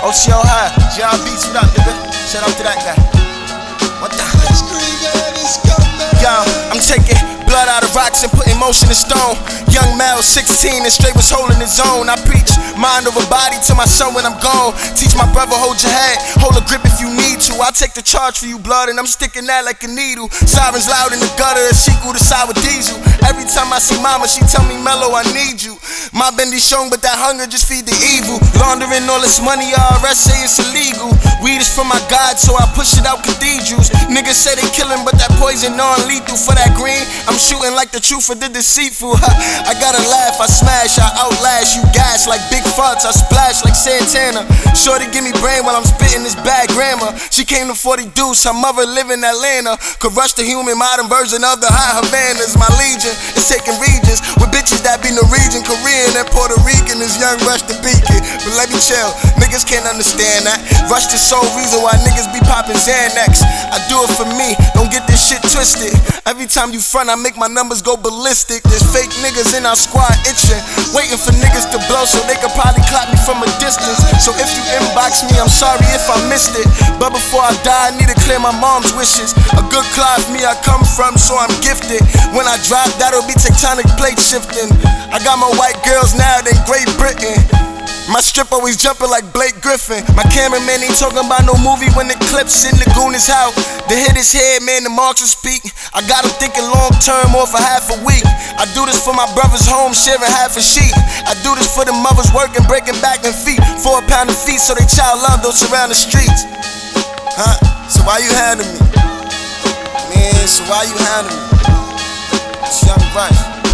Oh, OCO High, John Beats, what up, nigga? Shout out to that guy. What the? Yo, I'm taking blood out of rocks and putting motion in stone. Young Mel, 16, and straight was holding his own. I preach mind over body to my son when I'm gone. Teach my brother, hold your head, hold a grip if you need to. I'll take the charge for you, blood, and I'm sticking that like a needle. Sirens loud in the gutter, a sequel to sour diesel. Every time I see mama, she tell me, Mellow, I need you. My bendy strong, but that hunger just feed the evil. Laundering all this money, IRS say it's illegal. Weed is from my God, so I push it out cathedrals. Niggas say they killin', but that poison non-lethal. For that green, I'm shooting like the truth for the deceitful. I gotta laugh, I smash, I outlast you gas like big farts. I splash like Santana. Shorty give me brain while I'm spitting this bad grammar. She came to 40 Deuce, her mother live in Atlanta. Could rush the human modern version of the high Havanas. My legion is taking regions with bitches that be Norwegian, Korean, and Puerto Rican. Is young rush to beat it. But let me chill, niggas can't understand that. Rush the sole reason why niggas be popping Xanax. I do it for me, don't get this shit twisted. Every time you front, I make my numbers go ballistic. There's fake niggas in our squad itching, waiting for niggas to blow so they could probably clap me from a distance. So if you inbox me, I'm sorry if I missed it. But before I die, I need to clear my mom's wishes. A good cloth me I come from, so I'm gifted. When I drop, that'll be tectonic plate shifting. I got my white girls now, My strip always jumping like Blake Griffin. My cameraman ain't talking about no movie when the clips in the goon is out. The hit is head, man, the marks will speak. I got them thinking long term or for half a week. I do this for my brother's home, sharing half a sheet. I do this for the mothers working, breaking back and feet. Four pound of feet so they child love don't surround the streets. Huh? So why you handling me? Man, so why you handling me? It's young Rice.